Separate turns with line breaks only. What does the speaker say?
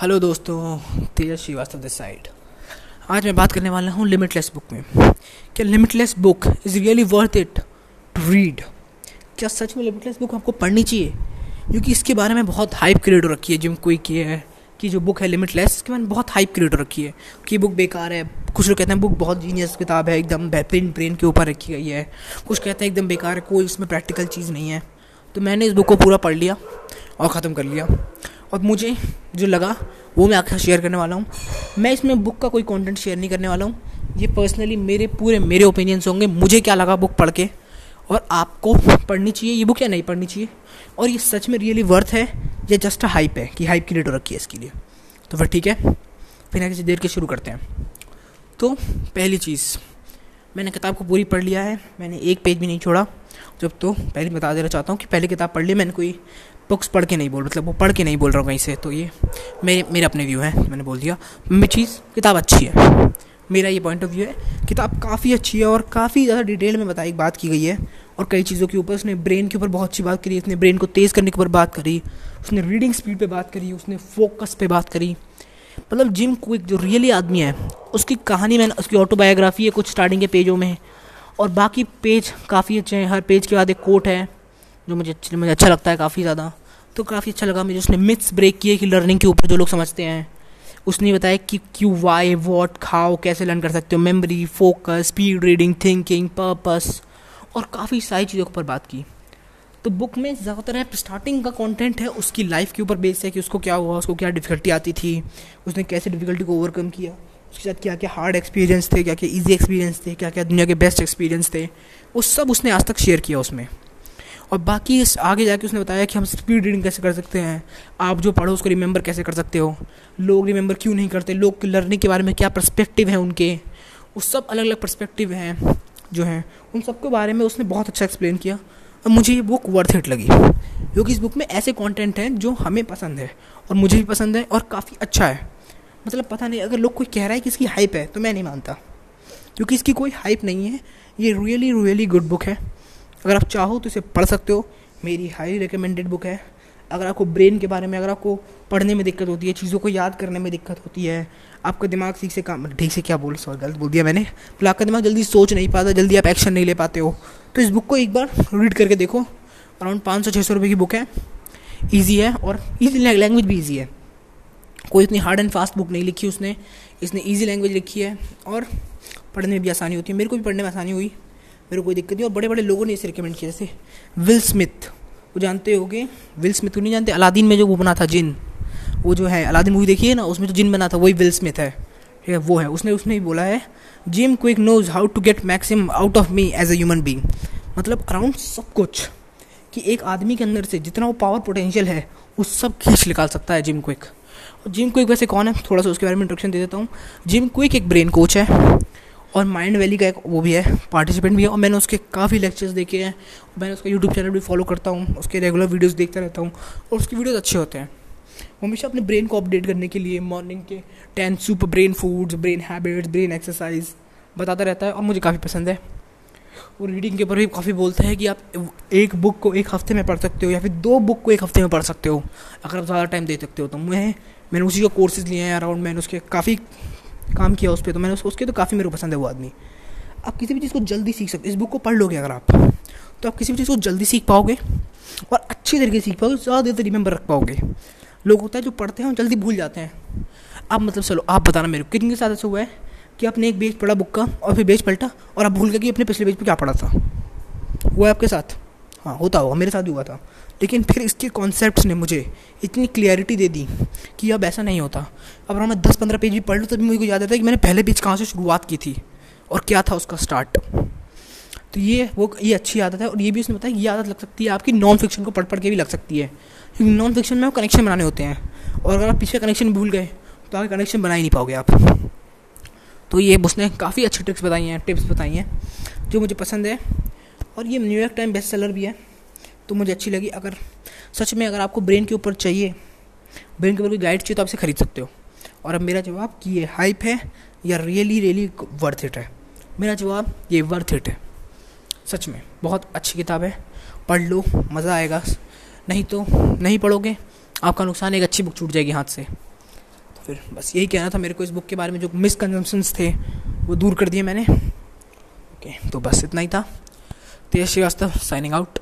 Hello दोस्तों, तेजस Srivastava this side आज मैं बात करने वाला हूँ लिमिटलेस बुक में। क्या limitless book is really worth it to read क्या सच में लिमिटलेस बुक आपको पढ़नी चाहिए? क्योंकि इसके बारे में बहुत हाइप क्रिएट हो रखी है जिम कोई की है, कि जो बुक है लिमिटलेस इसके बारे में बहुत हाइप क्रिएट हो रखी है, कि बुक बेकार है। कुछ लोग कहते हैं बुक बहुत जीनियस किताब है, एकदम बेहतरीन ब्रेन के ऊपर रखी गई है। कुछ कहते हैं एकदम बेकार है, कोई इसमें प्रैक्टिकल चीज़ नहीं है। तो मैंने इस बुक को पूरा पढ़ लिया और ख़त्म कर लिया। और मुझे जो लगा, वो मैं आपके शेयर करने वाला हूँ। मैं इसमें बुक का कोई कंटेंट शेयर नहीं करने वाला हूँ। ये पर्सनली मेरे, पूरे मेरे ओपिनियंस होंगे, मुझे क्या लगा बुक पढ़ के। और आपको पढ़नी चाहिए, ये बुक या नहीं पढ़नी चाहिए। और ये सच में रियली वर्थ है, या जस्ट हाइप है, कि हाइप क्रिएट हो रखी है इसके लिए। तो फिर ठीक है, फिर किसी देर के शुरू करते हैं। तो पहली चीज़, मैंने किताब को पूरी पढ़ लिया है, मैंने एक पेज भी नहीं छोड़ा। जब तो पहले बता देना चाहता हूँ कि पहले किताब पढ़ ली, मैंने कोई बुक्स पढ़ के नहीं बोल मतलब वो पढ़ के नहीं बोल रहा हूँ कहीं से तो ये मेरे मेरे अपने व्यू हैं, मैंने बोल दिया। मेरी चीज़, किताब अच्छी है। मेरा ये पॉइंट ऑफ़ व्यू है, किताब काफ़ी अच्छी है और काफ़ी ज़्यादा डिटेल में बताई, बात की गई है। और कई चीज़ों के ऊपर उसने ब्रेन के ऊपर बहुत अच्छी बात करी, उसने ब्रेन को तेज़ करने के ऊपर बात करी, उसने रीडिंग स्पीड पे बात करी, उसने फोकस पे बात करी। मतलब जिम क्विक जो रियली आदमी है, उसकी कहानी मैंने, उसकी ऑटोबायोग्राफी है कुछ स्टार्टिंग के पेजों में। और बाकी पेज काफ़ी अच्छे हैं, हर पेज के बाद एक कोट है, जो मुझे मुझे अच्छा लगता है काफ़ी ज़्यादा। तो काफ़ी अच्छा लगा मुझे उसने मिथ्स ब्रेक किए कि लर्निंग के ऊपर जो लोग समझते हैं। उसने बताया कि क्यों वाई वॉट खाओ कैसे लर्न कर सकते हो। Memory focus speed reading thinking purpose और काफ़ी सारी चीज़ों के ऊपर बात की। तो बुक में ज़्यादातर है स्टार्टिंग का कंटेंट है, उसकी लाइफ के ऊपर बेस्ड है कि उसको क्या हुआ, उसको क्या डिफ़िकल्टी आती थी, उसने कैसे डिफ़िकल्टी को ओवरकम किया, उसके साथ क्या क्या हार्ड एक्सपीरियंस थे क्या क्या ईजी एक्सपीरियंस थे क्या क्या दुनिया के बेस्ट एक्सपीरियंस थे, वो सब उसने आज तक शेयर किया उसमें। और बाकी आगे जाके उसने बताया कि हम स्पीड रीडिंग कैसे कर सकते हैं? आप जो पढ़ो उसको रिमेंबर कैसे कर सकते हो? लोग रिमेंबर क्यों नहीं करते? लोग के लर्निंग के बारे में क्या परस्पेक्टिव है उनके? उस सब अलग अलग परस्पेक्टिव हैं, जो हैं। उन सब के बारे में उसने बहुत अच्छा एक्सप्लेन किया। और मुझे ये बुक वर्थ इट लगी। क्योंकि इस बुक में ऐसे कंटेंट हैं जो हमें पसंद है और मुझे भी पसंद है और काफ़ी अच्छा है। मतलब पता नहीं, अगर लोग कोई कह रहा है कि इसकी हाइप है तो मैं नहीं मानता। क्योंकि इसकी कोई हाइप नहीं है। ये रियली रियली गुड बुक है। अगर आप चाहो तो इसे पढ़ सकते हो। मेरी हाईली रिकमेंडेड बुक है। अगर आपको ब्रेन के बारे में, अगर आपको पढ़ने में दिक्कत होती है, चीज़ों को याद करने में दिक्कत होती है, आपका दिमाग ठीक से काम, ठीक से क्या बोल, सॉरी, गलत बोल दिया मैंने। मतलब आपका दिमाग जल्दी सोच नहीं पाता, जल्दी आप एक्शन नहीं ले पाते हो। तो इस बुक को एक बार रीड करके देखो। अराउंड पाँच सौ छः सौ रुपये की बुक है। ईजी है और ईजी लैंग्वेज भी ईजी है। कोई इतनी हार्ड एंड फास्ट बुक नहीं लिखी उसने। इसने ईजी लैंग्वेज लिखी है और पढ़ने में भी आसानी होती है। मेरे को भी पढ़ने में आसानी हुई। मेरे को कोई दिक्कत नहीं, और बड़े बड़े लोगों ने इसे रिकमेंड किया। जैसे विल स्मिथ वो जानते होगे? विल स्मिथ को नहीं जानते? अलादीन में जो वो बना था जिन, वो जो है, अलादीन मूवी देखिए ना? उसमें जो जिन बना था, वही विल स्मिथ है। ठीक है, वो है। उसने उसने भी बोला है Jim Kwik knows how to get maxim out of me as a human being मतलब अराउंड सब कुछ कि एक आदमी के अंदर से जितना वो पावर पोटेंशियल है, वो सब खींच निकाल सकता है जिम क्विक और जिम क्विक वैसे कौन है? थोड़ा सा उसके बारे में इंट्रोडक्शन दे देता हूँ। जिम क्विक एक ब्रेन कोच है। और माइंड वैली का एक वो भी है पार्टिसिपेंट भी है और मैंने उसके काफ़ी लेक्चर्स देखे हैं। मैंने उसका यूट्यूब चैनल भी फॉलो करता हूँ, उसके रेगुलर वीडियोस देखता रहता हूँ और उसके वीडियोस अच्छे होते हैं। हमेशा अपने ब्रेन को अपडेट करने के लिए मॉर्निंग के ten super brain foods brain habits brain exercise बताता रहता है और मुझे काफ़ी पसंद है। वो रीडिंग के ऊपर भी काफ़ी बोलता है कि आप एक बुक को एक हफ़्ते में पढ़ सकते हो या फिर दो बुक को एक हफ़्ते में पढ़ सकते हो। अगर आप ज़्यादा टाइम दे सकते हो तो मैं, मैंने उसी का कोर्सेज लिए हैं अराउंड मैंने उसके काफ़ी काम किया उस पर तो मैंने उसको उसके तो काफ़ी मेरे को पसंद है वो आदमी। आप किसी भी चीज़ को जल्दी सीख सकते इस बुक को पढ़ लोगे अगर आप तो आप किसी भी चीज़ को जल्दी सीख पाओगे और अच्छी तरीके से सीख पाओगे, ज़्यादा देर तक रिमेंबर रख पाओगे। लोग होता है जो पढ़ते हैं जल्दी भूल जाते हैं। आप मतलब चलो, आप बताना मेरे को, कितने साथ ऐसा हुआ है कि आपने एक पेज पढ़ा बुक का और फिर पेज पलटा और आप भूल गए कि अपने पिछले पेज पर क्या पढ़ा था? वो है आपके साथ? हाँ होता होगा, मेरे साथ भी हुआ था। लेकिन फिर इसके कॉन्सेप्ट ने मुझे इतनी क्लियरिटी दे दी कि अब ऐसा नहीं होता। अब अगर मैं दस पंद्रह पेज भी पढ़ लूँ, तभी मुझे याद आता है कि मैंने पहले पेज कहाँ से शुरुआत की थी और क्या था उसका स्टार्ट तो ये, वो, ये अच्छी आदत है और ये भी उसने बताया ये आदत लग सकती है, आपकी नॉन फिक्शन को पढ़ पढ़ के भी लग सकती है। क्योंकि नॉन फिक्शन में कनेक्शन बनाने होते हैं। और अगर आप पीछे कनेक्शन भूल गए तो आगे कनेक्शन बना ही नहीं पाओगे आप। तो ये उसने काफ़ी अच्छी ट्रिक्स बताई हैं टिप्स बताई हैं, जो मुझे पसंद है। और ये न्यूयॉर्क टाइम बेस्ट सेलर भी है तो मुझे अच्छी लगी। अगर सच में अगर आपको ब्रेन के ऊपर चाहिए ब्रेन के ऊपर कोई गाइड चाहिए तो आप इसे खरीद सकते हो। और अब मेरा जवाब कि ये हाइप है या रियली रियली वर्थ इट है? मेरा जवाब ये वर्थ इट है। सच में, बहुत अच्छी किताब है। पढ़ लो, मज़ा आएगा। नहीं तो नहीं पढ़ोगे, आपका नुकसान, एक अच्छी बुक छूट जाएगी हाथ से। तो फिर बस यही कहना था मेरे को इस बुक के बारे में, जो मिसकनजम्पन्स थे, वो दूर कर दिए मैंने। ओके तो बस इतना ही था। तेज श्रीवास्तव साइनिंग आउट